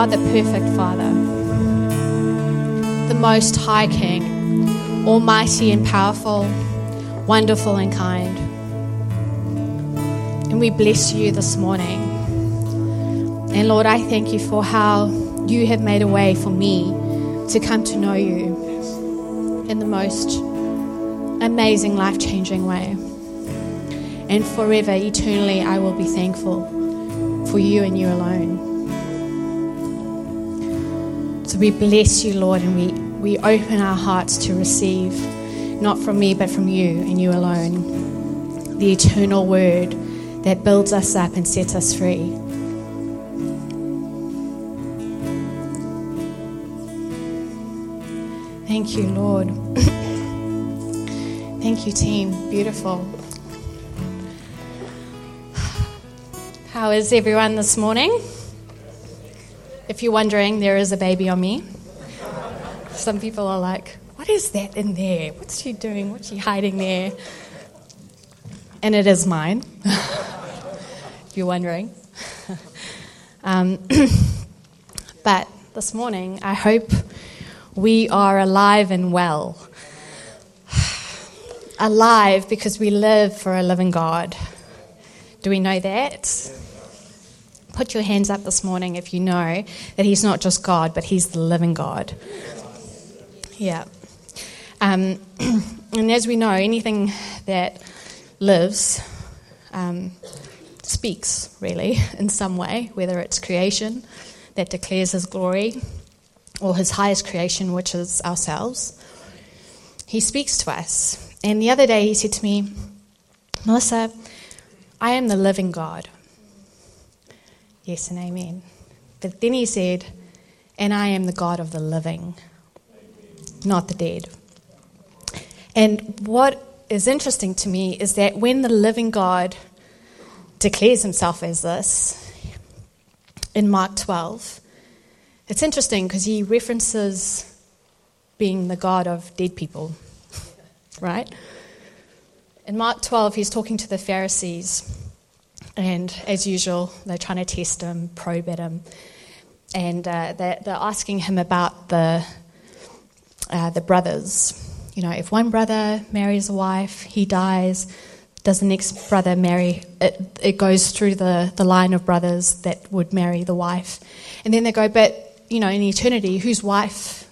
are the perfect Father, the Most High King, Almighty and powerful, wonderful and kind. And we bless you this morning. And Lord, I thank you for how you have made a way for me to come to know you in the most amazing, life changing way. And forever, eternally, I will be thankful for you and you alone. We bless you, Lord, and we, we open our hearts to receive, not from me, but from you and you alone, the eternal word that builds us up and sets us free. Thank you, Lord. Thank you, team. Beautiful. How is everyone this morning? If you're wondering, there is a baby on me. Some people are like, What is that in there? What's she doing? What's she hiding there? And it is mine, if you're wondering. Um, but this morning, I hope we are alive and well. alive because we live for a living God. Do we know that? Put your hands up this morning if you know that He's not just God, but He's the living God. Yeah. Um, and as we know, anything that lives um, speaks, really, in some way, whether it's creation that declares His glory or His highest creation, which is ourselves. He speaks to us. And the other day, He said to me, Melissa, I am the living God. Yes and amen. But then he said, And I am the God of the living, not the dead. And what is interesting to me is that when the living God declares himself as this in Mark 12, it's interesting because he references being the God of dead people, right? In Mark 12, he's talking to the Pharisees and as usual, they're trying to test him, probe at him. And uh, they're, they're, asking him about the, uh, the brothers. You know, if one brother marries a wife, he dies, does the next brother marry? It, it goes through the, the line of brothers that would marry the wife. And then they go, but, you know, in eternity, whose wife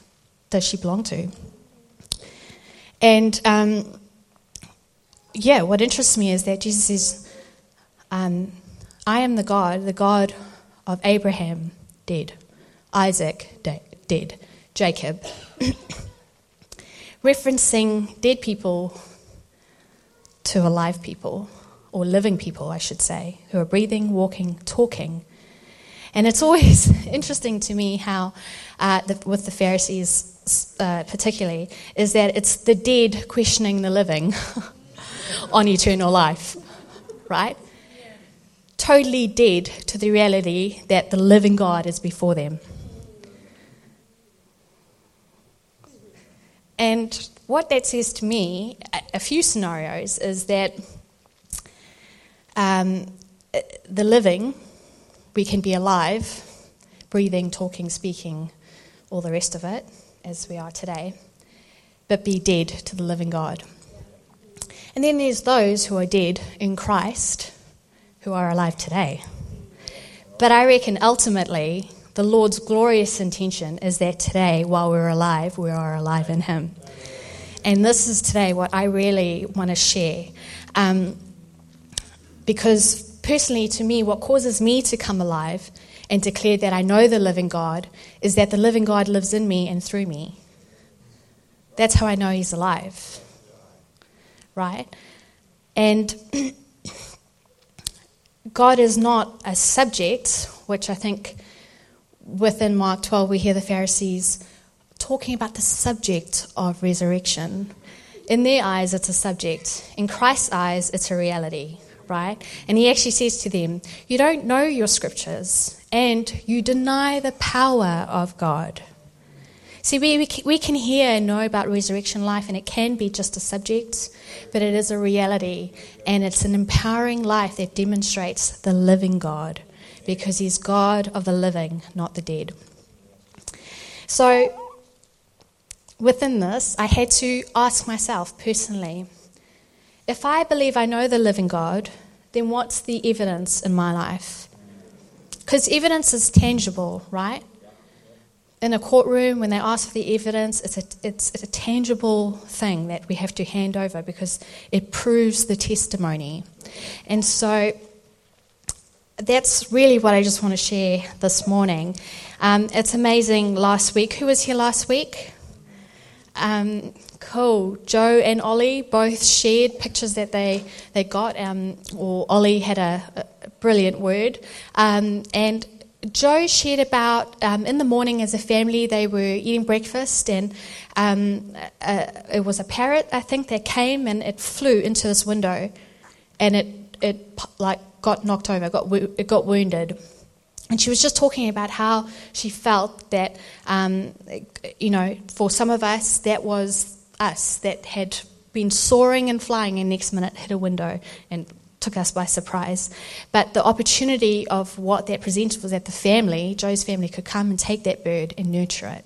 does she belong to? And um, yeah, what interests me is that Jesus says, um, I am the God, the God of Abraham, dead, Isaac, de- dead, Jacob. Referencing dead people to alive people, or living people, I should say, who are breathing, walking, talking. And it's always interesting to me how, uh, the, with the Pharisees uh, particularly, is that it's the dead questioning the living on eternal life, right? Totally dead to the reality that the living God is before them. And what that says to me, a few scenarios, is that um, the living, we can be alive, breathing, talking, speaking, all the rest of it, as we are today, but be dead to the living God. And then there's those who are dead in Christ who are alive today. But I reckon ultimately, the Lord's glorious intention is that today, while we're alive, we are alive in Him. And this is today what I really want to share. Um, because personally, to me, what causes me to come alive and declare that I know the living God is that the living God lives in me and through me. That's how I know He's alive. Right? And God is not a subject, which I think within Mark 12 we hear the Pharisees talking about the subject of resurrection. In their eyes, it's a subject. In Christ's eyes, it's a reality, right? And he actually says to them, You don't know your scriptures, and you deny the power of God. See, we, we can hear and know about resurrection life, and it can be just a subject, but it is a reality, and it's an empowering life that demonstrates the living God because he's God of the living, not the dead. So, within this, I had to ask myself personally if I believe I know the living God, then what's the evidence in my life? Because evidence is tangible, right? In a courtroom, when they ask for the evidence, it's a, it's, it's a tangible thing that we have to hand over because it proves the testimony. And so that's really what I just want to share this morning. Um, it's amazing last week. Who was here last week? Um, cool. Joe and Ollie both shared pictures that they, they got, um, or Ollie had a, a brilliant word. Um, and Joe shared about um, in the morning as a family they were eating breakfast and um, it was a parrot I think that came and it flew into this window and it it like got knocked over got it got wounded. And she was just talking about how she felt that um, you know for some of us that was us that had been soaring and flying and next minute hit a window and took us by surprise. But the opportunity of what that presented was that the family, Joe's family, could come and take that bird and nurture it.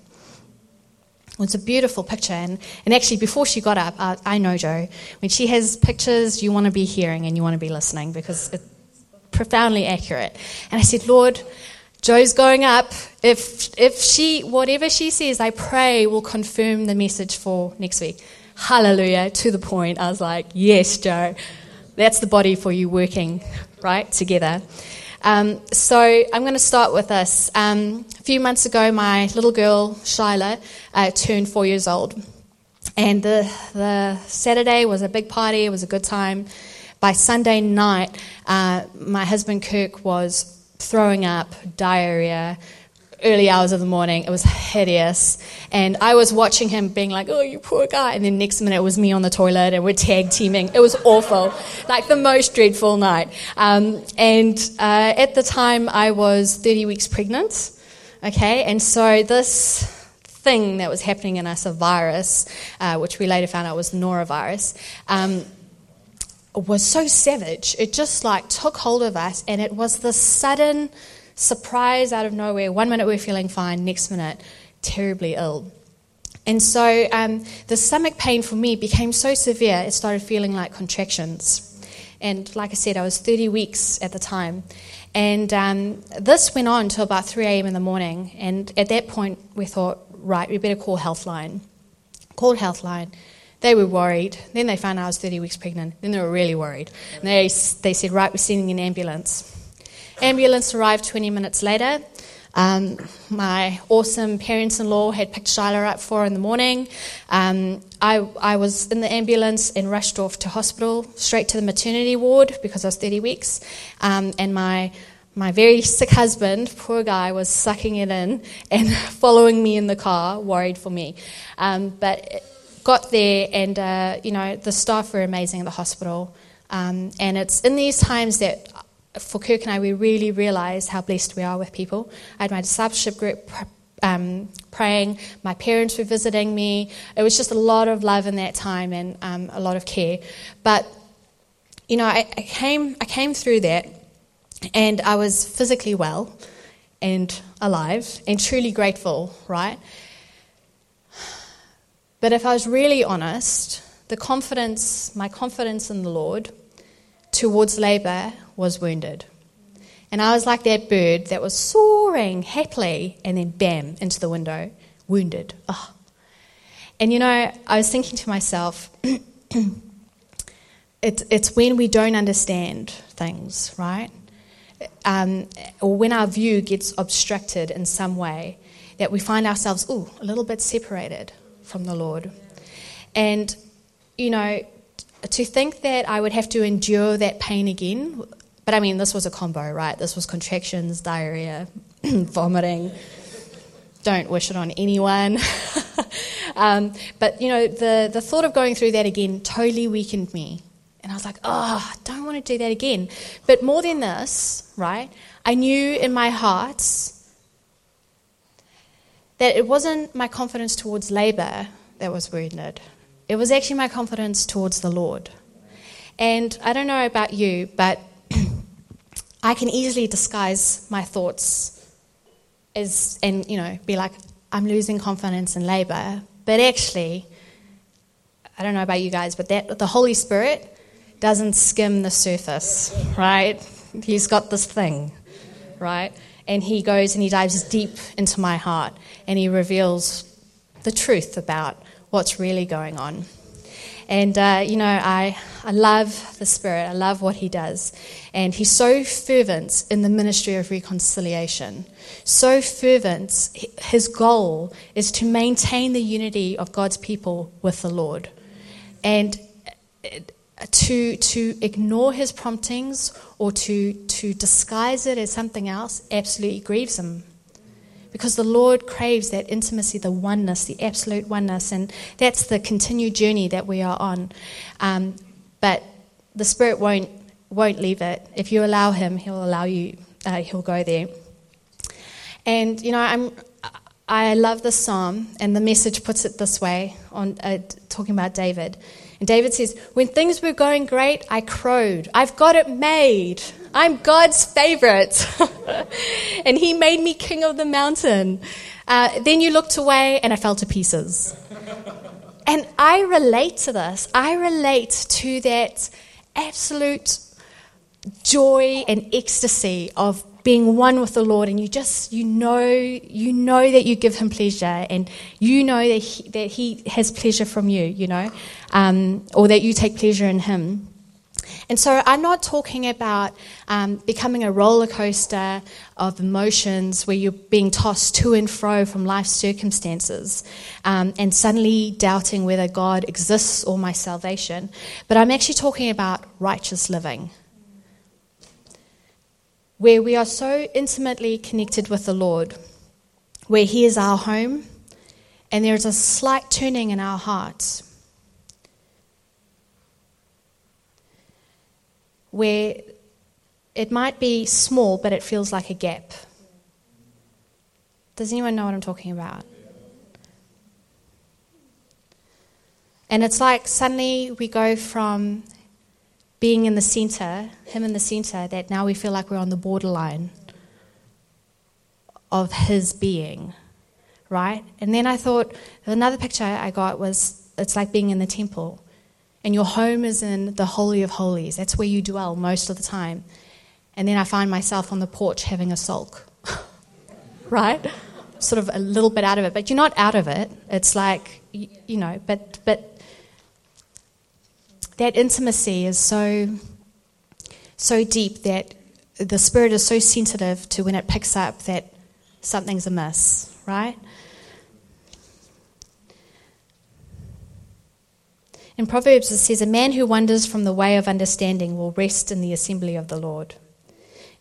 It was a beautiful picture. And, and actually, before she got up, I, I know Joe, when she has pictures, you want to be hearing and you want to be listening because it's profoundly accurate. And I said, Lord, Joe's going up. If, if she, whatever she says, I pray will confirm the message for next week. Hallelujah. To the point. I was like, yes, Joe. That's the body for you working, right, together. Um, so I'm going to start with this. Um, a few months ago, my little girl, Shyla, uh, turned four years old. And the, the Saturday was a big party, it was a good time. By Sunday night, uh, my husband Kirk was throwing up, diarrhea, early hours of the morning. It was hideous. And I was watching him being like, oh, you poor guy. And then next minute it was me on the toilet and we're tag teaming. It was awful. like the most dreadful night. Um, and uh, at the time I was 30 weeks pregnant. Okay. And so this thing that was happening in us, a virus, uh, which we later found out was norovirus, um, was so savage. It just like took hold of us and it was the sudden surprise out of nowhere. One minute we're feeling fine, next minute, terribly ill. And so um, the stomach pain for me became so severe, it started feeling like contractions. And like I said, I was 30 weeks at the time. And um, this went on until about 3 a.m. in the morning. And at that point, we thought, right, we better call Healthline. Called Healthline. They were worried. Then they found I was 30 weeks pregnant. Then they were really worried. And they, they said, right, we're sending an ambulance. Ambulance arrived 20 minutes later. Um, my awesome parents in law had picked Shyla up for in the morning. Um, I, I, was in the ambulance and rushed off to hospital, straight to the maternity ward because I was 30 weeks. Um, and my, my very sick husband, poor guy, was sucking it in and following me in the car, worried for me. Um, but got there, and uh, you know, the staff were amazing at the hospital. Um, and it's in these times that for Kirk and I, we really realised how blessed we are with people. I had my discipleship group um, praying, my parents were visiting me. It was just a lot of love in that time and um, a lot of care. But, you know, I, I, came, I came through that and I was physically well and alive and truly grateful, right? But if I was really honest, the confidence, my confidence in the Lord towards labour was wounded. And I was like that bird that was soaring happily and then bam, into the window, wounded. Oh. And you know, I was thinking to myself, it's, it's when we don't understand things, right? Um, or when our view gets obstructed in some way, that we find ourselves, ooh, a little bit separated from the Lord. And, you know, to think that I would have to endure that pain again but I mean, this was a combo, right? This was contractions, diarrhea, vomiting. Don't wish it on anyone. um, but, you know, the, the thought of going through that again totally weakened me. And I was like, oh, I don't want to do that again. But more than this, right, I knew in my heart that it wasn't my confidence towards labour that was wounded. It was actually my confidence towards the Lord. And I don't know about you, but I can easily disguise my thoughts as, and, you know, be like, I'm losing confidence in labor. But actually, I don't know about you guys, but that, the Holy Spirit doesn't skim the surface, right? He's got this thing, right? And he goes and he dives deep into my heart and he reveals the truth about what's really going on. And, uh, you know, I, I love the Spirit. I love what He does. And He's so fervent in the ministry of reconciliation. So fervent, His goal is to maintain the unity of God's people with the Lord. And uh, to, to ignore His promptings or to, to disguise it as something else absolutely grieves Him because the Lord craves that intimacy, the oneness, the absolute oneness, and that's the continued journey that we are on. Um, but the Spirit won't won't leave it. If you allow Him, He'll allow you. Uh, he'll go there. And you know, I'm. I love this psalm, and the message puts it this way on uh, talking about David. And David says, When things were going great, I crowed. I've got it made. I'm God's favorite. and He made me king of the mountain. Uh, then you looked away, and I fell to pieces. and I relate to this. I relate to that absolute joy and ecstasy of being one with the Lord, and you just you know you know that you give Him pleasure, and you know that He, that he has pleasure from you, you know, um, or that you take pleasure in Him. And so I'm not talking about um, becoming a roller coaster of emotions where you're being tossed to and fro from life's circumstances um, and suddenly doubting whether God exists or my salvation. But I'm actually talking about righteous living where we are so intimately connected with the Lord, where He is our home, and there's a slight turning in our hearts, where it might be small, but it feels like a gap. Does anyone know what I'm talking about? And it's like suddenly we go from being in the center, him in the center, that now we feel like we're on the borderline of his being, right? And then I thought another picture I got was it's like being in the temple, and your home is in the Holy of Holies. That's where you dwell most of the time. And then I find myself on the porch having a sulk, right? Sort of a little bit out of it, but you're not out of it. It's like, you know, but, but that intimacy is so so deep that the spirit is so sensitive to when it picks up that something's amiss, right? In Proverbs, it says, A man who wanders from the way of understanding will rest in the assembly of the Lord.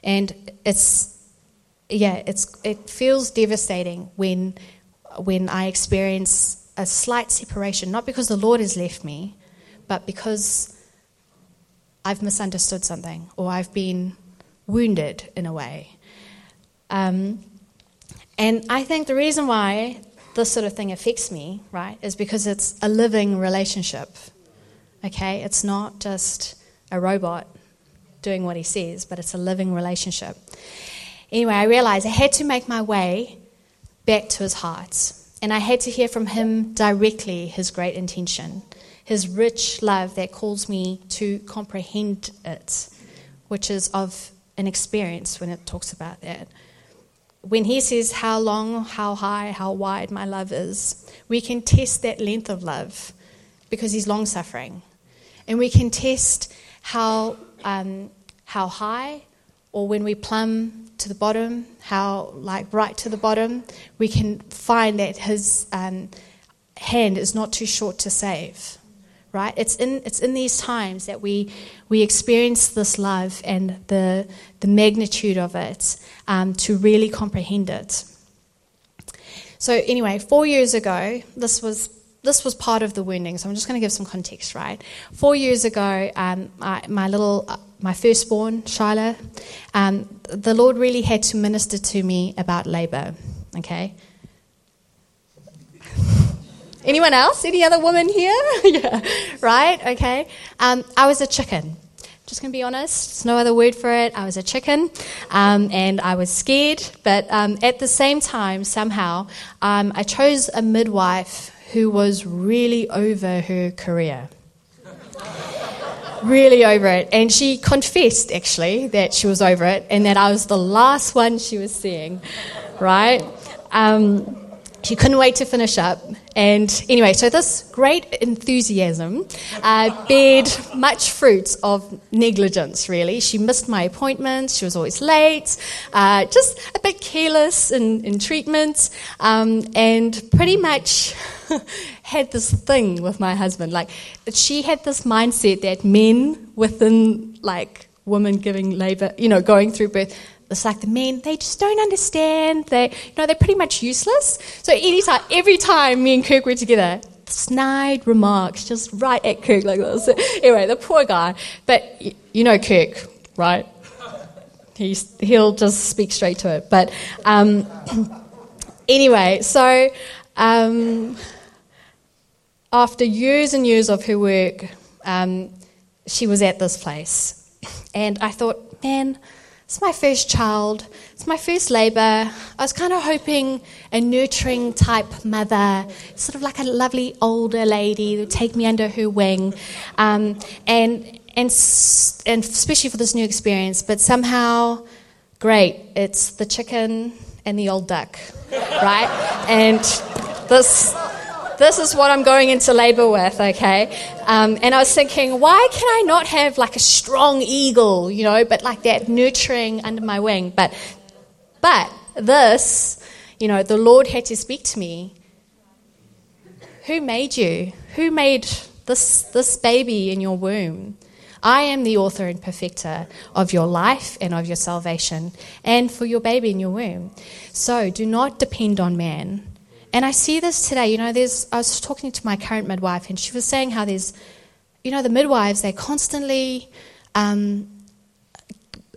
And it's, yeah, it's, it feels devastating when, when I experience a slight separation, not because the Lord has left me, but because I've misunderstood something or I've been wounded in a way. Um, and I think the reason why this sort of thing affects me, right, is because it's a living relationship. Okay? It's not just a robot doing what he says, but it's a living relationship. Anyway, I realized I had to make my way back to his heart. And I had to hear from him directly his great intention his rich love that calls me to comprehend it, which is of an experience when it talks about that. When he says how long, how high, how wide my love is, we can test that length of love because he's long suffering. And we can test how, um, how high, or when we plumb to the bottom, how, like, right to the bottom, we can find that his um, hand is not too short to save right? It's in, it's in these times that we, we experience this love and the, the magnitude of it um, to really comprehend it. So, anyway, four years ago, this was, this was part of the wounding, so I'm just going to give some context, right? Four years ago, um, I, my little, uh, my firstborn, Shiloh, um, the Lord really had to minister to me about labor, okay? Anyone else? Any other woman here? yeah, right? Okay. Um, I was a chicken. just to be honest. There's no other word for it. I was a chicken um, and I was scared. But um, at the same time, somehow, um, I chose a midwife who was really over her career. really over it. And she confessed, actually, that she was over it and that I was the last one she was seeing, right? Um, she couldn't wait to finish up. And anyway, so this great enthusiasm uh, bared much fruits of negligence, really. She missed my appointments, she was always late, uh, just a bit careless in, in treatment, um, and pretty much had this thing with my husband. Like, she had this mindset that men within, like, women giving labor, you know, going through birth, it's like the men, they just don't understand. They, you know, they're pretty much useless. So anytime, every time me and Kirk were together, snide remarks just right at Kirk like this. Anyway, the poor guy. But you know Kirk, right? He's, he'll just speak straight to it. But um, anyway, so um, after years and years of her work, um, she was at this place. And I thought, man, it's my first child. It's my first labour. I was kind of hoping a nurturing type mother, sort of like a lovely older lady who'd take me under her wing, um, and and and especially for this new experience. But somehow, great, it's the chicken and the old duck, right? And this this is what I'm going into labor with, okay? Um, and I was thinking, why can I not have like a strong eagle, you know, but like that nurturing under my wing? But, but this, you know, the Lord had to speak to me. Who made you? Who made this, this baby in your womb? I am the author and perfecter of your life and of your salvation, and for your baby in your womb. So do not depend on man and I see this today. You know, there's, I was talking to my current midwife, and she was saying how there's, you know, the midwives, they're constantly um,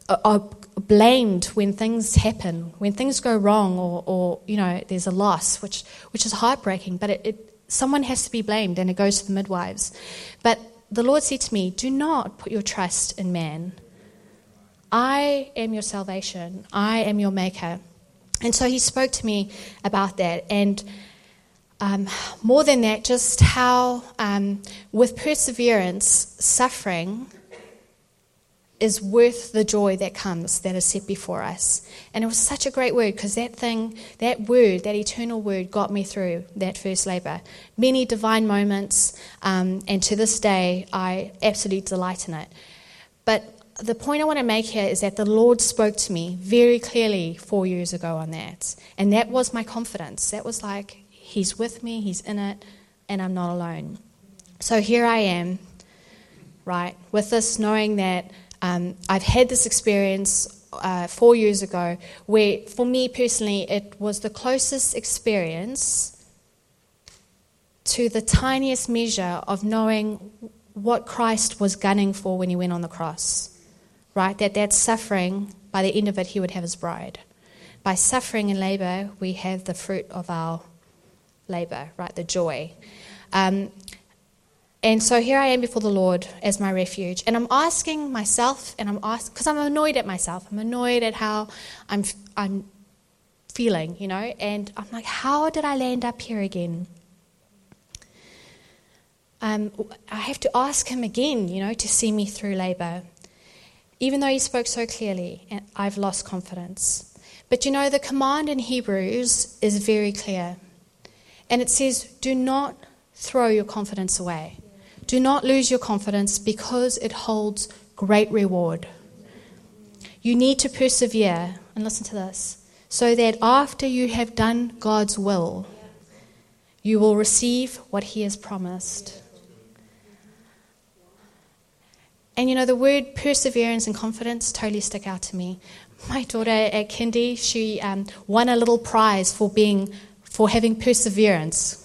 are blamed when things happen, when things go wrong, or, or you know, there's a loss, which, which is heartbreaking, but it, it, someone has to be blamed, and it goes to the midwives. But the Lord said to me, Do not put your trust in man. I am your salvation, I am your maker. And so he spoke to me about that. And um, more than that, just how, um, with perseverance, suffering is worth the joy that comes, that is set before us. And it was such a great word because that thing, that word, that eternal word, got me through that first labor. Many divine moments, um, and to this day, I absolutely delight in it. But the point I want to make here is that the Lord spoke to me very clearly four years ago on that. And that was my confidence. That was like, He's with me, He's in it, and I'm not alone. So here I am, right, with this knowing that um, I've had this experience uh, four years ago where, for me personally, it was the closest experience to the tiniest measure of knowing what Christ was gunning for when He went on the cross right? That that suffering, by the end of it, he would have his bride. By suffering and labor, we have the fruit of our labor, right? The joy. Um, and so here I am before the Lord as my refuge. And I'm asking myself, and I'm asking, because I'm annoyed at myself. I'm annoyed at how I'm, I'm feeling, you know? And I'm like, how did I land up here again? Um, I have to ask him again, you know, to see me through labor even though he spoke so clearly, I've lost confidence. But you know, the command in Hebrews is very clear. And it says, do not throw your confidence away. Do not lose your confidence because it holds great reward. You need to persevere, and listen to this, so that after you have done God's will, you will receive what He has promised. And you know, the word perseverance and confidence totally stick out to me. My daughter at Kindy, she um, won a little prize for being for having perseverance.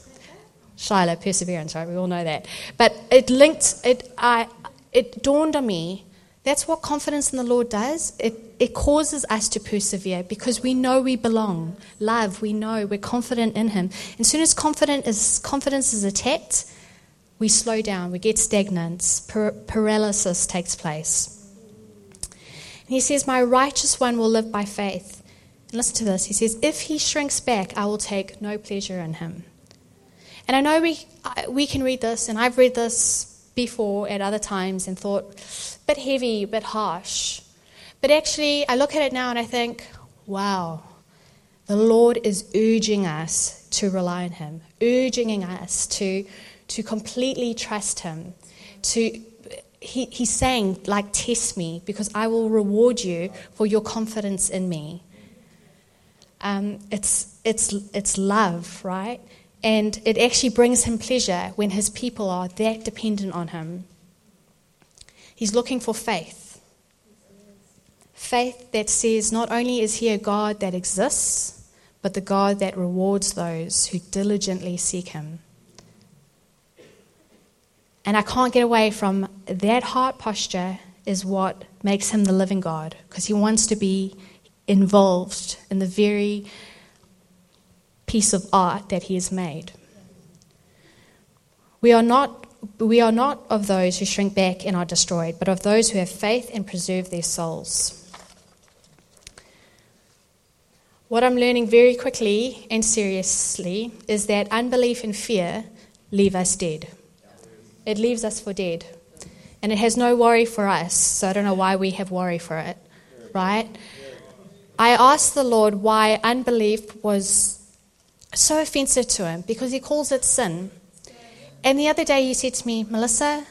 Shiloh, perseverance, right? We all know that. But it linked, it, I, it dawned on me that's what confidence in the Lord does. It, it causes us to persevere because we know we belong. Love, we know, we're confident in Him. And as soon as confident is, confidence is attacked, we slow down, we get stagnant, par- paralysis takes place. And he says, My righteous one will live by faith. And listen to this. He says, If he shrinks back, I will take no pleasure in him. And I know we, we can read this, and I've read this before at other times and thought, bit heavy, bit harsh. But actually, I look at it now and I think, wow, the Lord is urging us to rely on Him, urging us to, to completely trust Him, to he, he's saying, like, test me because I will reward you for your confidence in me. Um, it's, it's, it's love, right? And it actually brings him pleasure when his people are that dependent on him. He's looking for faith. Faith that says not only is he a God that exists, but the God that rewards those who diligently seek him. And I can't get away from that heart posture, is what makes him the living God, because he wants to be involved in the very piece of art that he has made. We are not, we are not of those who shrink back and are destroyed, but of those who have faith and preserve their souls. What I'm learning very quickly and seriously is that unbelief and fear leave us dead it leaves us for dead. And it has no worry for us, so I don't know why we have worry for it, right? I asked the Lord why unbelief was so offensive to him because he calls it sin. And the other day he said to me, Melissa,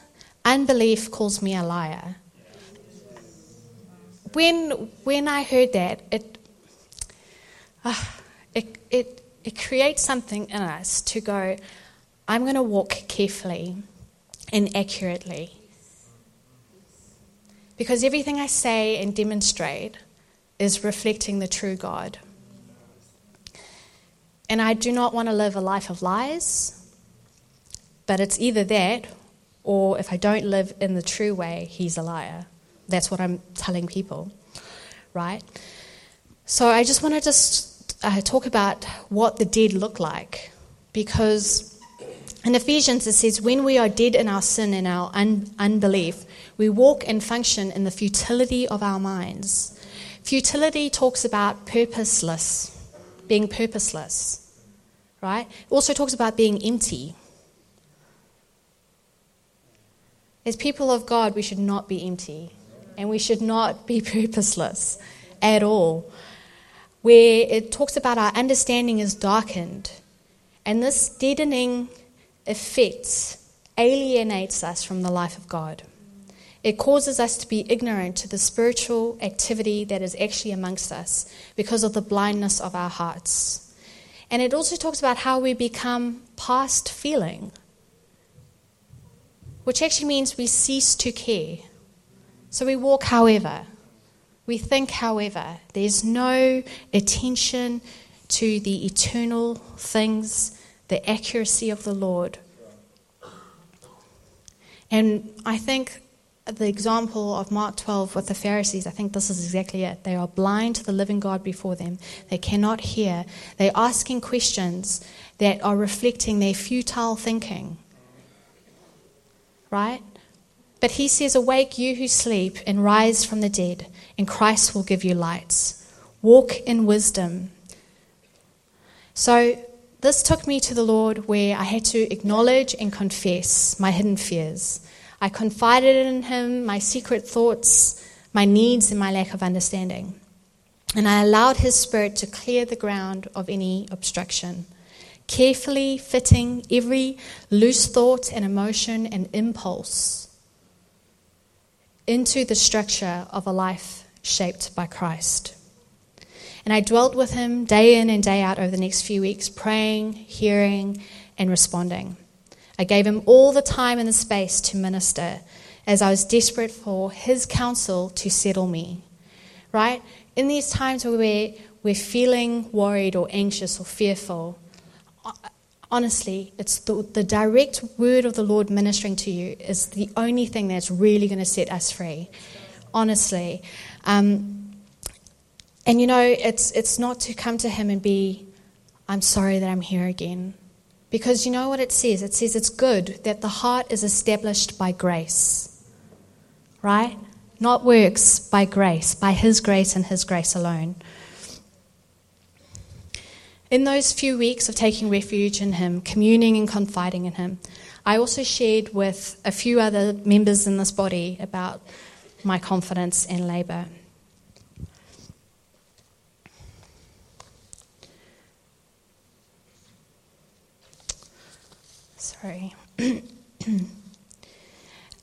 unbelief calls me a liar. When, when I heard that, it, uh, it, it, it creates something in us to go, I'm going to walk carefully and accurately. Because everything I say and demonstrate is reflecting the true God. And I do not want to live a life of lies, but it's either that or if I don't live in the true way, he's a liar. That's what I'm telling people, right? So I just want to just uh, talk about what the dead look like because in Ephesians, it says, When we are dead in our sin and our un- unbelief, we walk and function in the futility of our minds. Futility talks about purposeless, being purposeless, right? It also talks about being empty. As people of God, we should not be empty and we should not be purposeless at all. Where it talks about our understanding is darkened. And this deadening affects, alienates us from the life of God. It causes us to be ignorant to the spiritual activity that is actually amongst us because of the blindness of our hearts. And it also talks about how we become past feeling, which actually means we cease to care. So we walk however, we think however. There's no attention to the eternal things the accuracy of the Lord. And I think the example of Mark 12 with the Pharisees, I think this is exactly it. They are blind to the living God before them. They cannot hear. They're asking questions that are reflecting their futile thinking. Right? But he says, Awake, you who sleep, and rise from the dead, and Christ will give you lights. Walk in wisdom. So this took me to the Lord where I had to acknowledge and confess my hidden fears. I confided in Him my secret thoughts, my needs, and my lack of understanding. And I allowed His Spirit to clear the ground of any obstruction, carefully fitting every loose thought and emotion and impulse into the structure of a life shaped by Christ. And I dwelt with him day in and day out over the next few weeks, praying, hearing, and responding. I gave him all the time and the space to minister as I was desperate for his counsel to settle me. Right? In these times where we're, feeling worried or anxious or fearful, honestly, it's the, the direct word of the Lord ministering to you is the only thing that's really going to set us free. Honestly. Um, and you know, it's, it's not to come to Him and be, I'm sorry that I'm here again. Because you know what it says? It says it's good that the heart is established by grace. Right? not works, by grace, by His grace and His grace alone. In those few weeks of taking refuge in Him, communing and confiding in Him, I also shared with a few other members in this body about my confidence and labor. Sorry.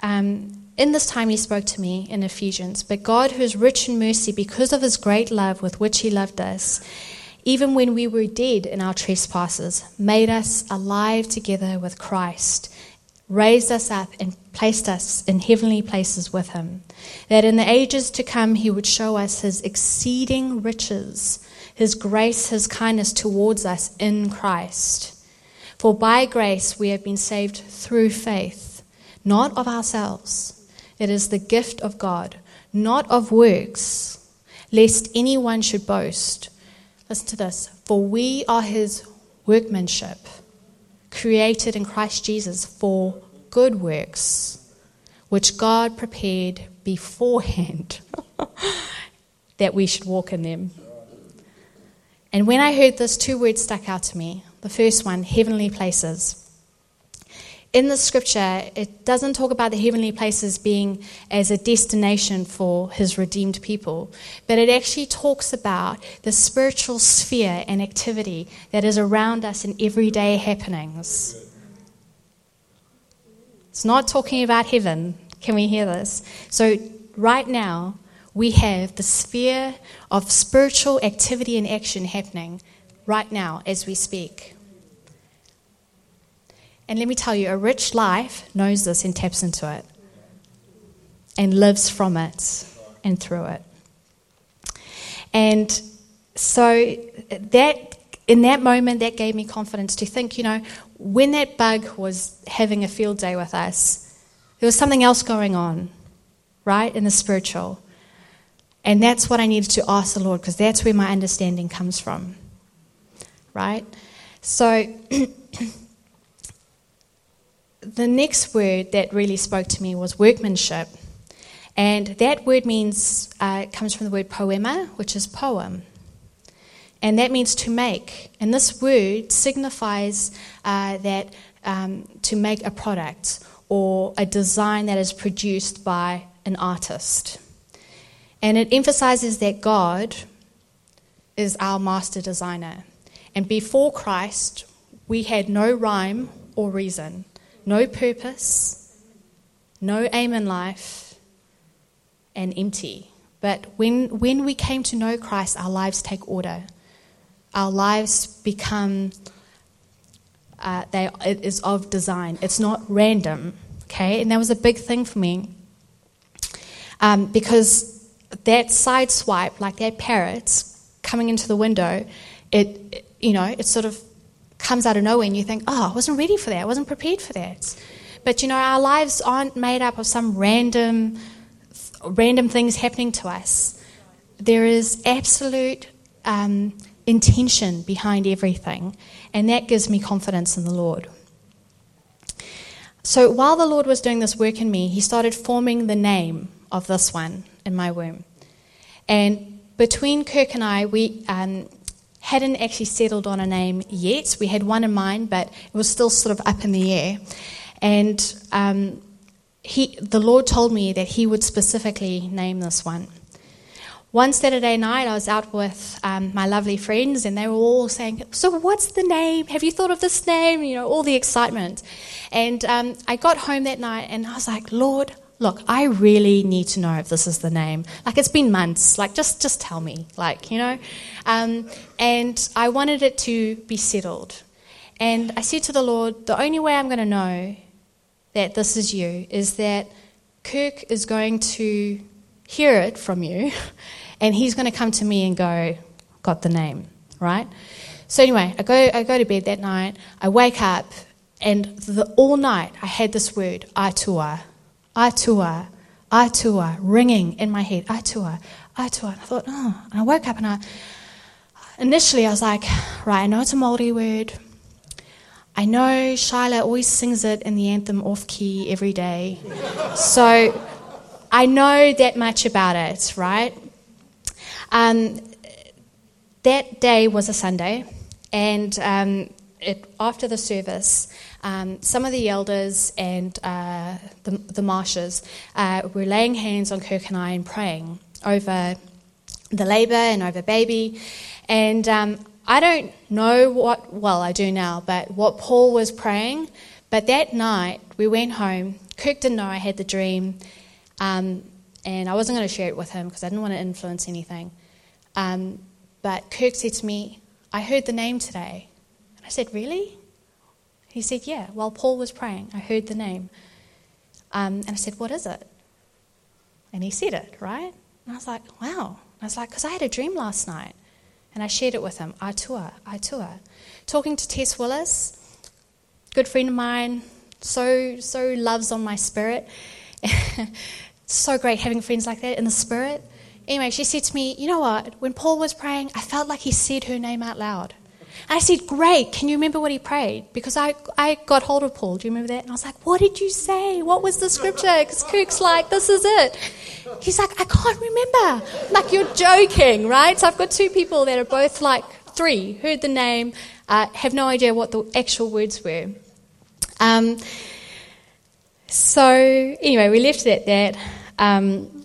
um, in this time, he spoke to me in Ephesians. But God, who is rich in mercy, because of his great love with which he loved us, even when we were dead in our trespasses, made us alive together with Christ, raised us up, and placed us in heavenly places with him, that in the ages to come he would show us his exceeding riches, his grace, his kindness towards us in Christ. For by grace we have been saved through faith, not of ourselves. It is the gift of God, not of works, lest anyone should boast. Listen to this. For we are his workmanship, created in Christ Jesus for good works, which God prepared beforehand that we should walk in them. And when I heard this, two words stuck out to me. The first one, heavenly places in the scripture, it doesn't talk about the heavenly places being as a destination for his redeemed people, but it actually talks about the spiritual sphere and activity that is around us in everyday happenings. It's not talking about heaven. Can we hear this? So, right now, we have the sphere of spiritual activity and action happening right now as we speak. And let me tell you, a rich life knows this and taps into it and lives from it and through it. And so that in that moment that gave me confidence to think, you know, when that bug was having a field day with us, there was something else going on, right, in the spiritual. And that's what I needed to ask the Lord because that's where my understanding comes from. Right? So the next word that really spoke to me was workmanship. And that word means, uh, comes from the word poiema, which is poem. And that means to make. And this word signifies uh, that um, to make a product or a design that is produced by an artist. And it emphasizes that God is our master designer. And before Christ, we had no rhyme or reason no purpose, no aim in life, and empty. But when, when we came to know Christ, our lives take order. Our lives become, uh, they, it is of design. It's not random, okay? And that was a big thing for me. Um, because that side swipe, like that parrot coming into the window, it, you know, it sort of comes out of nowhere and you think, oh, I wasn't ready for that, I wasn't prepared for that. But you know, our lives aren't made up of some random, random things happening to us. There is absolute um, intention behind everything, and that gives me confidence in the Lord. So while the Lord was doing this work in me, He started forming the name of this one in my womb. And between Kirk and I, we um, hadn't actually settled on a name yet. We had one in mind, but it was still sort of up in the air. And um, he, the Lord told me that He would specifically name this one. One Saturday night, I was out with um, my lovely friends, and they were all saying, "So, what's the name? Have you thought of this name?" You know, all the excitement. And um, I got home that night, and I was like, "Lord, look, I really need to know if this is the name. Like, it's been months. Like, just, just tell me. Like, you know? Um, and I wanted it to be settled. And I said to the Lord, the only way I'm going to know that this is you is that Kirk is going to hear it from you, and he's going to come to me and go, got the name, right? So anyway, I go, I go to bed that night. I wake up, and the, all night I had this word, Atua Atua, Atua, ringing in my head, Atua, Atua. And I thought, oh, and I woke up and I, initially I was like, right, I know it's a Māori word. I know Shyla always sings it in the anthem off key every day. so I know that much about it, right? Um, that day was a Sunday, and um, it, after the service, um, some of the elders and uh, the, the marshes uh, were laying hands on Kirk and I and praying over the labour and over baby. And um, I don't know what, well, I do now, but what Paul was praying. But that night, we went home. Kirk didn't know I had the dream, um, and I wasn't going to share it with him because I didn't want to influence anything. Um, but Kirk said to me, I heard the name today. I said, Really? He said, Yeah. While Paul was praying, I heard the name. Um, and I said, What is it? And he said it, right? And I was like, Wow. And I was like, Because I had a dream last night. And I shared it with him. Atua, Atua. Talking to Tess Willis, good friend of mine, so, so loves on my spirit. so great having friends like that in the spirit. Anyway, she said to me, You know what? When Paul was praying, I felt like he said her name out loud. I said, Great, can you remember what he prayed? Because I, I got hold of Paul. Do you remember that? And I was like, What did you say? What was the scripture? Because Kirk's like, This is it. He's like, I can't remember. like, you're joking, right? So I've got two people that are both like, three, heard the name, uh, have no idea what the actual words were. Um, so, anyway, we left it at that. Um,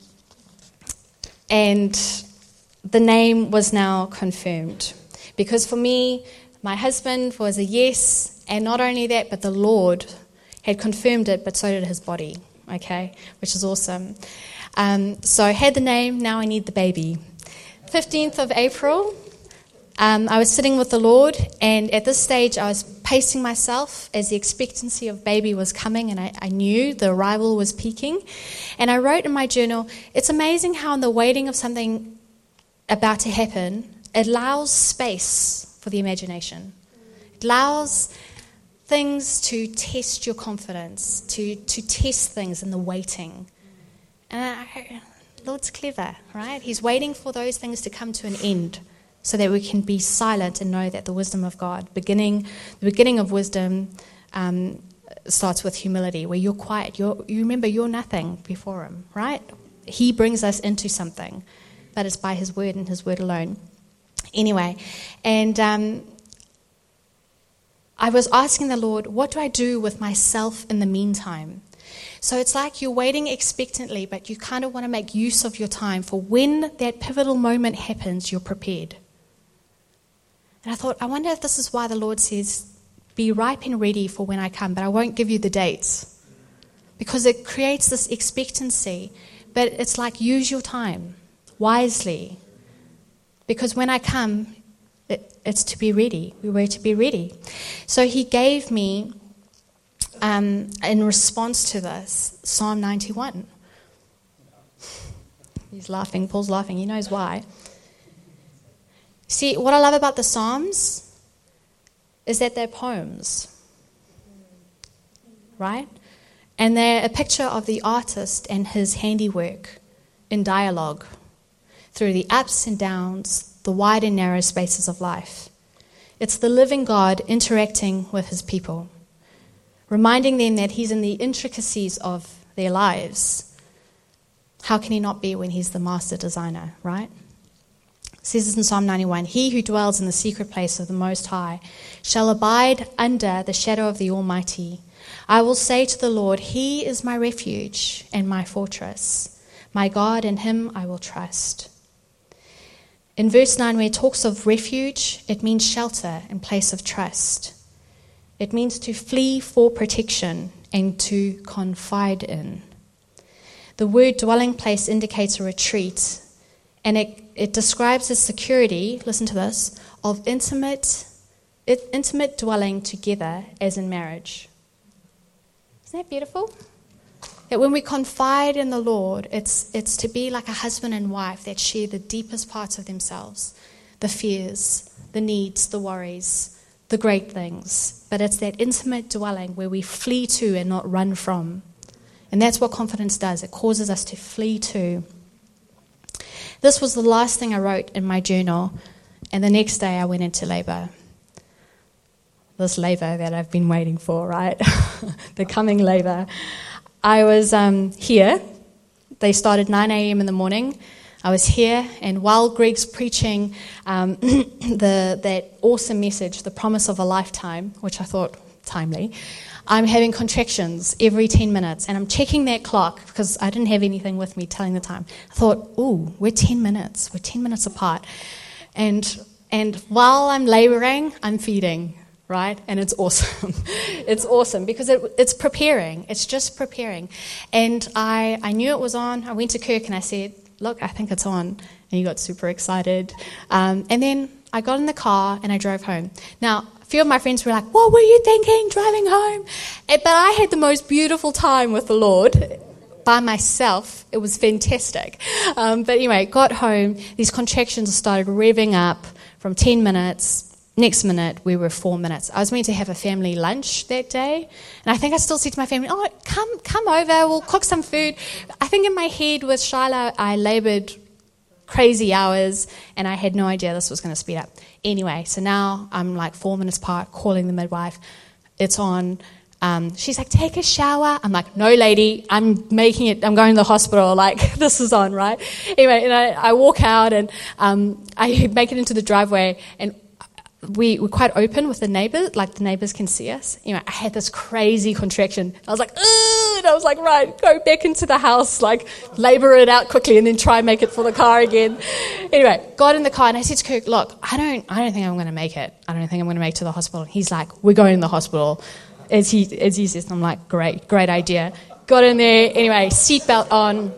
and the name was now confirmed. Because for me, my husband was a yes, and not only that, but the Lord had confirmed it, but so did his body, okay, which is awesome. Um, so I had the name, now I need the baby. 15th of April, um, I was sitting with the Lord, and at this stage, I was pacing myself as the expectancy of baby was coming, and I, I, knew the arrival was peaking. And I wrote in my journal, It's amazing how, in the waiting of something about to happen, allows space for the imagination. It allows things to test your confidence, to, to test things in the waiting. And I, Lord's clever, right? He's waiting for those things to come to an end so that we can be silent and know that the wisdom of God, beginning, the beginning of wisdom, um, starts with humility, where you're quiet. You're, you remember you're nothing before Him, right? He brings us into something, but it's by His word and His word alone. Anyway, and um, I was asking the Lord, what do I do with myself in the meantime? So it's like you're waiting expectantly, but you kind of want to make use of your time for when that pivotal moment happens, you're prepared. And I thought, I wonder if this is why the Lord says, Be ripe and ready for when I come, but I won't give you the dates. Because it creates this expectancy. But it's like, use your time wisely. Because when I come, it, it's to be ready. We were to be ready. So he gave me, um, in response to this, Psalm 91. He's laughing. Paul's laughing. He knows why. See, what I love about the Psalms is that they're poems, right? And they're a picture of the artist and his handiwork in dialogue through the ups and downs, the wide and narrow spaces of life. It's the living God interacting with his people, reminding them that he's in the intricacies of their lives. How can he not be when he's the master designer, right? says in Psalm 91 He who dwells in the secret place of the Most High shall abide under the shadow of the Almighty. I will say to the Lord, He is my refuge and my fortress. My God, in Him I will trust. In verse 9, where it talks of refuge, it means shelter in place of trust. It means to flee for protection and to confide in. The word dwelling place indicates a retreat, and it it describes the security, listen to this, of intimate, intimate dwelling together as in marriage. Isn't that beautiful? That when we confide in the Lord, it's, it's to be like a husband and wife that share the deepest parts of themselves the fears, the needs, the worries, the great things. But it's that intimate dwelling where we flee to and not run from. And that's what confidence does it causes us to flee to. This was the last thing I wrote in my journal, and the next day I went into labor. This labor that I've been waiting for, right? the coming labor. I was um, here, They started 9 a.m. in the morning. I was here, and while Greg's preaching um, the, that awesome message, the promise of a lifetime, which I thought timely, I'm having contractions every 10 minutes, and I'm checking that clock because I didn't have anything with me telling the time. I thought, ooh, we're 10 minutes, we're 10 minutes apart. And, and while I'm laboring, I'm feeding, right? And it's awesome. it's awesome because it, it's preparing, it's just preparing. And I, I knew it was on. I went to Kirk and I said, look, I think it's on. And he got super excited. Um, and then I got in the car and I drove home. Now, a few of my friends were like, What were you thinking driving home? But I had the most beautiful time with the Lord by myself. It was fantastic. Um, but anyway, got home. These contractions started revving up from 10 minutes. Next minute, we were four minutes. I was meant to have a family lunch that day, and I think I still said to my family, "Oh, come, come over. We'll cook some food." I think in my head with Shiloh, I laboured crazy hours, and I had no idea this was going to speed up. Anyway, so now I'm like four minutes apart, calling the midwife. It's on. Um, she's like, take a shower. I'm like, no, lady, I'm making it, I'm going to the hospital. Like, this is on, right? Anyway, and I, I walk out and um, I make it into the driveway, and we were quite open with the neighbors, like the neighbors can see us. Anyway, I had this crazy contraction. I was like, and I was like, right, go back into the house, like labor it out quickly, and then try and make it for the car again. Anyway, got in the car and I said to Kirk, look, I don't, I don't think I'm going to make it. I don't think I'm going to make it to the hospital. he's like, we're going to the hospital. As he, as he says, I'm like, great, great idea. Got in there. Anyway, seatbelt on,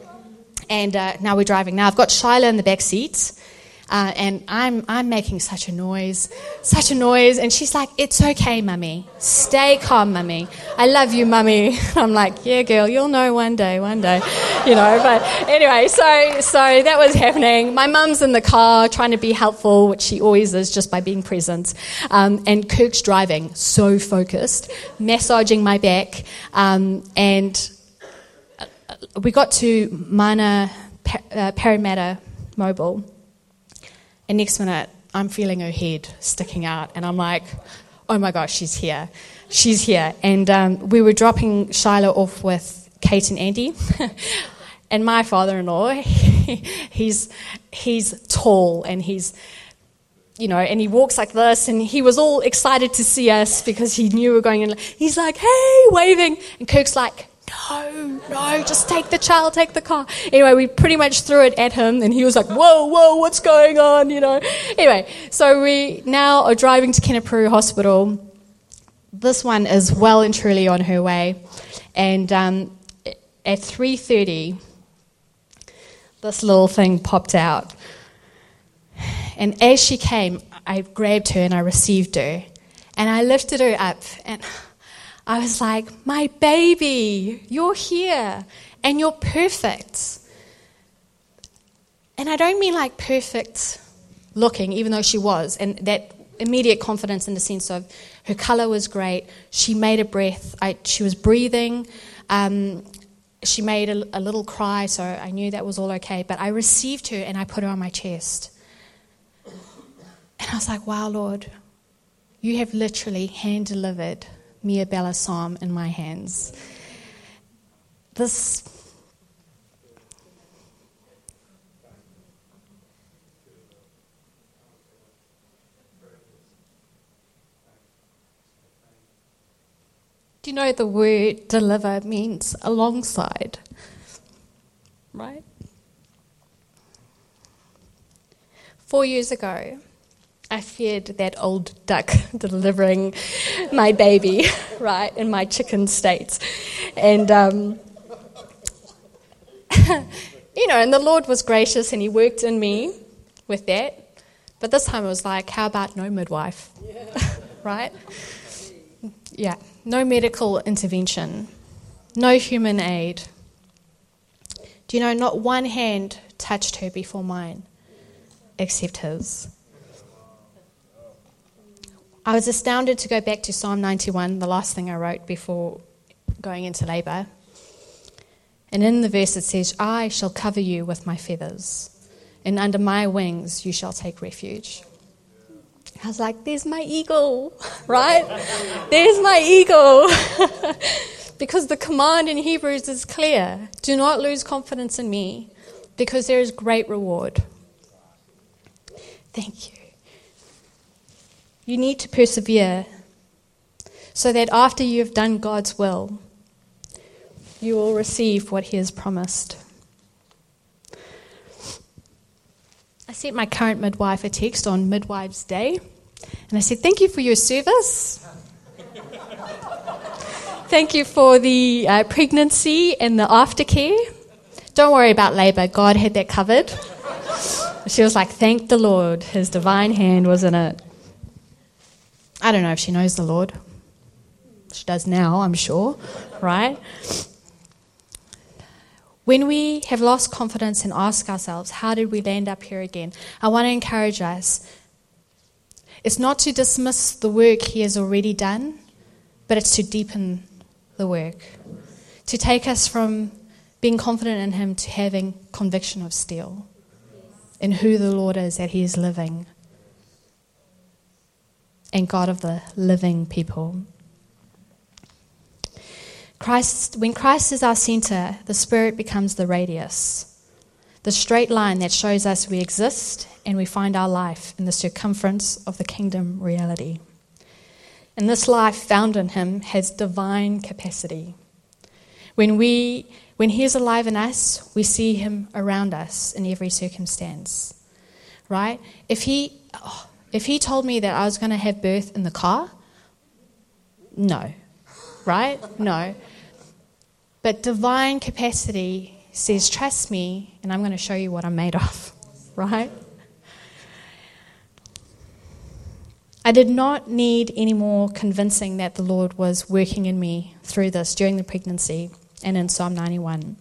and uh, now we're driving. Now I've got Shiloh in the back seats. Uh, and I'm, I'm making such a noise, such a noise. And she's like, It's okay, mummy. Stay calm, mummy. I love you, mummy. I'm like, Yeah, girl, you'll know one day, one day. You know, but anyway, so, so that was happening. My mum's in the car trying to be helpful, which she always is just by being present. Um, and Kirk's driving, so focused, massaging my back. Um, and uh, we got to Mana uh, Paremata Mobil and next minute, I'm feeling her head sticking out, and I'm like, oh my gosh, she's here. She's here. And um, we were dropping Shiloh off with Kate and Andy. and my father in law, he's, he's tall and he's, you know, and he walks like this, and he was all excited to see us because he knew we were going in. He's like, hey, waving. And Kirk's like, no, no, just take the child, take the car. Anyway, we pretty much threw it at him, and he was like, whoa, whoa, what's going on, you know? Anyway, so we now are driving to Kenepuru Hospital. This one is well and truly on her way, and um, at 3.30, this little thing popped out. And as she came, I grabbed her and I received her, and I lifted her up, and I was like, My baby, you're here and you're perfect. And I don't mean like perfect looking, even though she was, and that immediate confidence in the sense of her color was great. She made a breath, I, she was breathing. Um, she made a, a little cry, so I knew that was all okay. But I received her and I put her on my chest. And I was like, wow, Lord, you have literally hand delivered Mia Bella psalm in my hands. This Do you know the word deliver means alongside? Right? Four years ago, I feared that old duck delivering my baby, right, in my chicken states. And, um, you know, and the Lord was gracious and He worked in me with that. But this time it was like, how about no midwife? right? Yeah, no medical intervention, no human aid. Do you know, not one hand touched her before mine, except his. I was astounded to go back to Psalm 91, the last thing I wrote before going into labour. And in the verse it says, I shall cover you with my feathers, and under my wings you shall take refuge. I was like, there's my eagle, right? there's my eagle. Because the command in Hebrews is clear do not lose confidence in me, because there is great reward. Thank you. You need to persevere so that after you have done God's will, you will receive what He has promised. I sent my current midwife a text on Midwives Day, and I said, Thank you for your service. Thank you for the uh, pregnancy and the aftercare. Don't worry about labor, God had that covered. She was like, Thank the Lord, His divine hand was in it. I don't know if she knows the Lord. She does now, I'm sure, right? When we have lost confidence and ask ourselves, how did we land up here again? I want to encourage us. It's not to dismiss the work He has already done, but it's to deepen the work. To take us from being confident in Him to having conviction of steel in who the Lord is that He is living and God of the living people. Christ, when Christ is our center, the Spirit becomes the radius, the straight line that shows us we exist and we find our life in the circumference of the kingdom reality. And this life found in Him has divine capacity. When, we, when He is alive in us, we see Him around us in every circumstance. Right? If He, oh, if he told me that I was going to have birth in the car, no. Right? No. But divine capacity says, Trust me, and I'm going to show you what I'm made of. Right? I did not need any more convincing that the Lord was working in me through this during the pregnancy and in Psalm 91.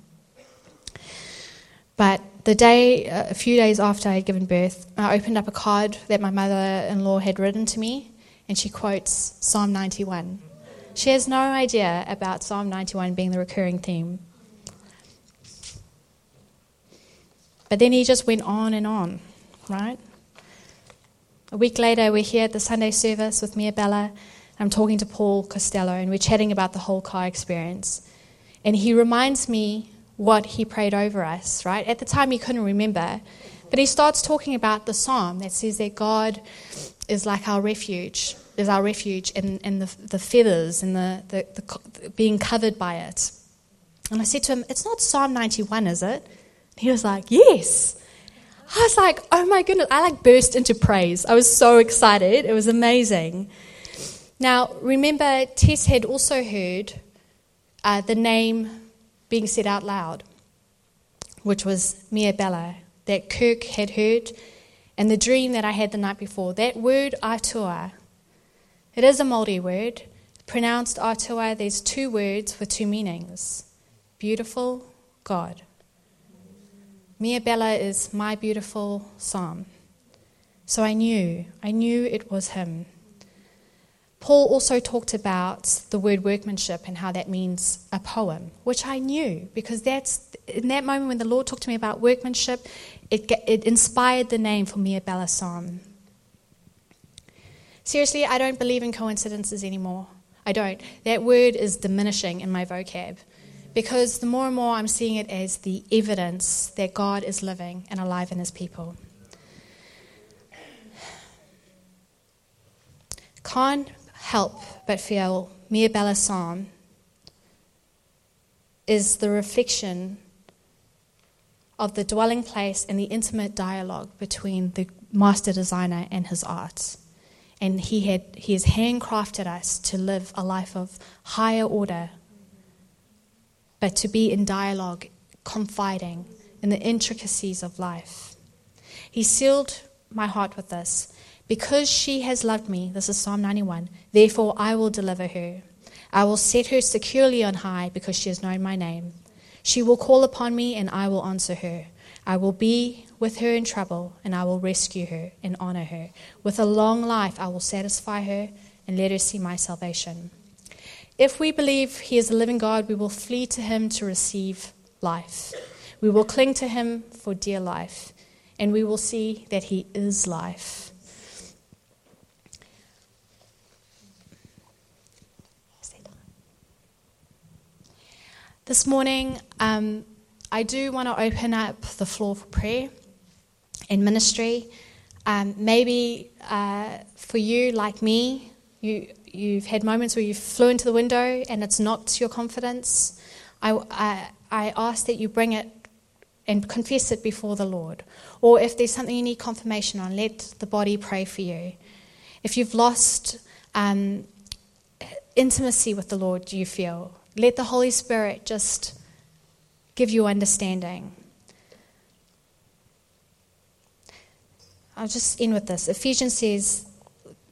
But the day, uh, a few days after I had given birth, I opened up a card that my mother in law had written to me, and she quotes Psalm 91. She has no idea about Psalm 91 being the recurring theme. But then he just went on and on, right? A week later, we're here at the Sunday service with Mia Bella. I'm talking to Paul Costello, and we're chatting about the whole car experience. And he reminds me what he prayed over us, right? At the time, he couldn't remember. But he starts talking about the psalm that says that God is like our refuge, is our refuge, and, and the, the feathers and the, the, the, being covered by it. And I said to him, It's not Psalm 91, is it? He was like, Yes. I was like, Oh my goodness. I like burst into praise. I was so excited. It was amazing. Now, remember, Tess had also heard uh, the name being said out loud, which was Mia Bella, that Kirk had heard, and the dream that I had the night before. That word Atua, it is a Māori word. Pronounced Atua, there's two words with two meanings beautiful God. Mia Bella is my beautiful psalm. So I knew, I knew it was him. Paul also talked about the word workmanship and how that means a poem, which I knew because that's in that moment when the Lord talked to me about workmanship, it, it inspired the name for Mia Bella Psalm. Seriously, I don't believe in coincidences anymore. I don't. That word is diminishing in my vocab because the more and more I'm seeing it as the evidence that God is living and alive in his people. Can't help but feel Bella Psalm is the reflection of the dwelling place and the intimate dialogue between the master designer and his art. And he, had, he has handcrafted us to live a life of higher order, but to be in dialogue, confiding in the intricacies of life. He sealed my heart with this because she has loved me, this is Psalm 91, therefore I will deliver her. I will set her securely on high because she has known my name. She will call upon me and I will answer her. I will be with her in trouble and I will rescue her and honor her. With a long life I will satisfy her and let her see my salvation. If we believe he is a living God, we will flee to him to receive life. We will cling to him for dear life, and we will see that he is life. This morning, um, I do want to open up the floor for prayer and ministry. Um, maybe uh, for you, like me, you, you've had moments where you flew into the window and it's knocked your confidence. I, I, I ask that you bring it and confess it before the Lord. Or if there's something you need confirmation on, let the body pray for you. If you've lost um, intimacy with the Lord, you feel? Let the Holy Spirit just give you understanding. I'll just end with this. Ephesians says,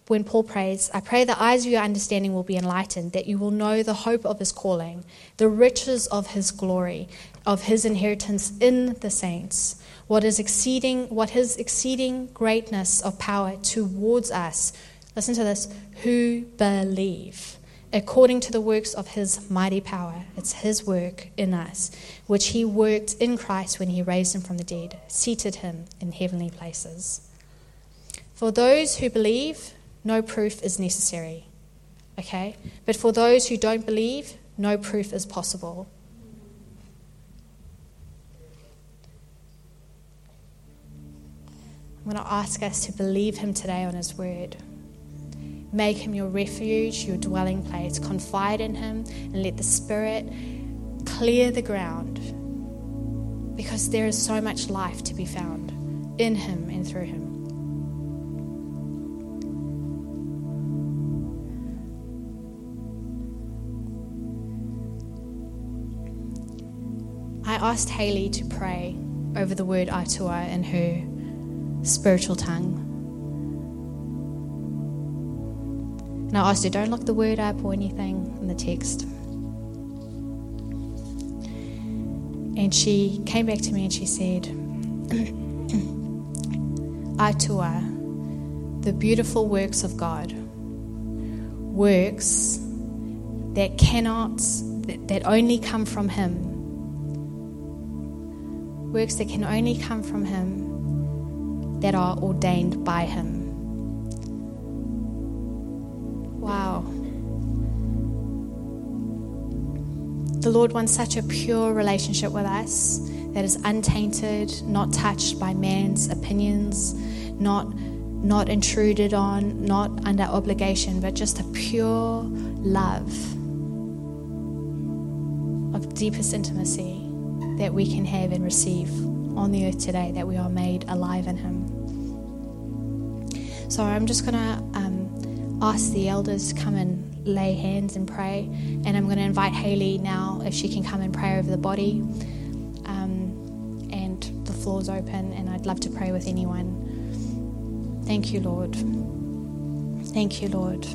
when Paul prays, I pray the eyes of your understanding will be enlightened, that you will know the hope of his calling, the riches of his glory, of his inheritance in the saints, what is exceeding what his exceeding greatness of power towards us. Listen to this, who believe according to the works of his mighty power. It's his work in us, which he worked in Christ when he raised him from the dead, seated him in heavenly places. For those who believe, no proof is necessary. Okay? But for those who don't believe, no proof is possible. I'm going to ask us to believe him today on his word. Make him your refuge, your dwelling place. Confide in him and let the Spirit clear the ground because there is so much life to be found in him and through him. I asked Haley to pray over the word Atua in her spiritual tongue. And I asked her, don't look the word up or anything in the text. And she came back to me and she said, Atua, the beautiful works of God, works that cannot, that only come from Him, works that can only come from Him, that are ordained by Him. Lord wants such a pure relationship with us that is untainted, not touched by man's opinions, not not intruded on, not under obligation, but just a pure love of deepest intimacy that we can have and receive on the earth today, that we are made alive in Him. So I'm just going to um, ask the elders to come and lay hands and pray. And I'm going to invite Haley now if she can come and pray over the body. Um, and the floor's open, and I'd love to pray with anyone. Thank you, Lord. Thank you, Lord.